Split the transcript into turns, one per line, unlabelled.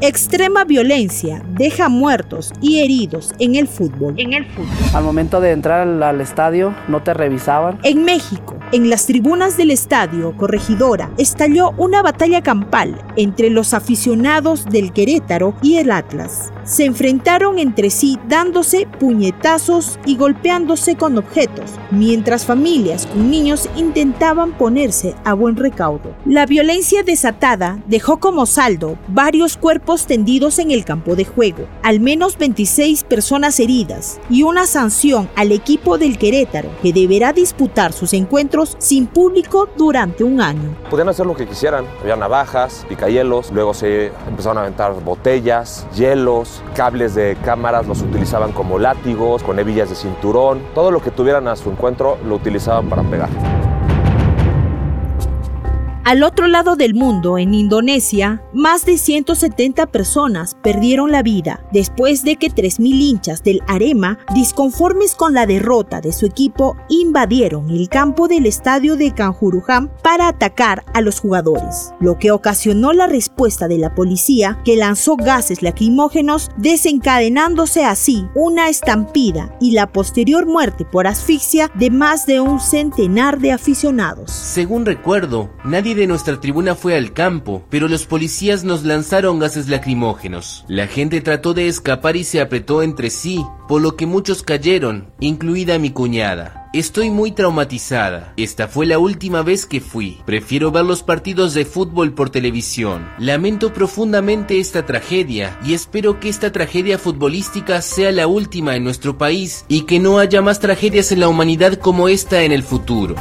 Extrema violencia deja muertos y heridos en el fútbol. En el fútbol.
Al momento de entrar al, al estadio no te revisaban.
En México, en las tribunas del estadio Corregidora, estalló una batalla campal entre los aficionados del Querétaro y el Atlas. Se enfrentaron entre sí dándose puñetazos y golpeándose con objetos, mientras familias con niños intentaban ponerse a buen recaudo. La violencia desatada dejó como saldo varios cuerpos tendidos en el campo de juego, al menos 26 personas heridas y una sanción al equipo del Querétaro que deberá disputar sus encuentros sin público durante un año.
Podían hacer lo que quisieran, había navajas, picahielos, luego se empezaron a aventar botellas, hielos, cables de cámaras los utilizaban como látigos, con hebillas de cinturón, todo lo que tuvieran a su encuentro lo utilizaban para pegar.
Al otro lado del mundo, en Indonesia, más de 170 personas perdieron la vida después de que 3.000 hinchas del Arema, disconformes con la derrota de su equipo, invadieron el campo del estadio de Kanjuruham para atacar a los jugadores, lo que ocasionó la respuesta de la policía que lanzó gases lacrimógenos, desencadenándose así una estampida y la posterior muerte por asfixia de más de un centenar de aficionados.
Según recuerdo, nadie de nuestra tribuna fue al campo, pero los policías nos lanzaron gases lacrimógenos. La gente trató de escapar y se apretó entre sí, por lo que muchos cayeron, incluida mi cuñada. Estoy muy traumatizada. Esta fue la última vez que fui. Prefiero ver los partidos de fútbol por televisión. Lamento profundamente esta tragedia y espero que esta tragedia futbolística sea la última en nuestro país y que no haya más tragedias en la humanidad como esta en el futuro.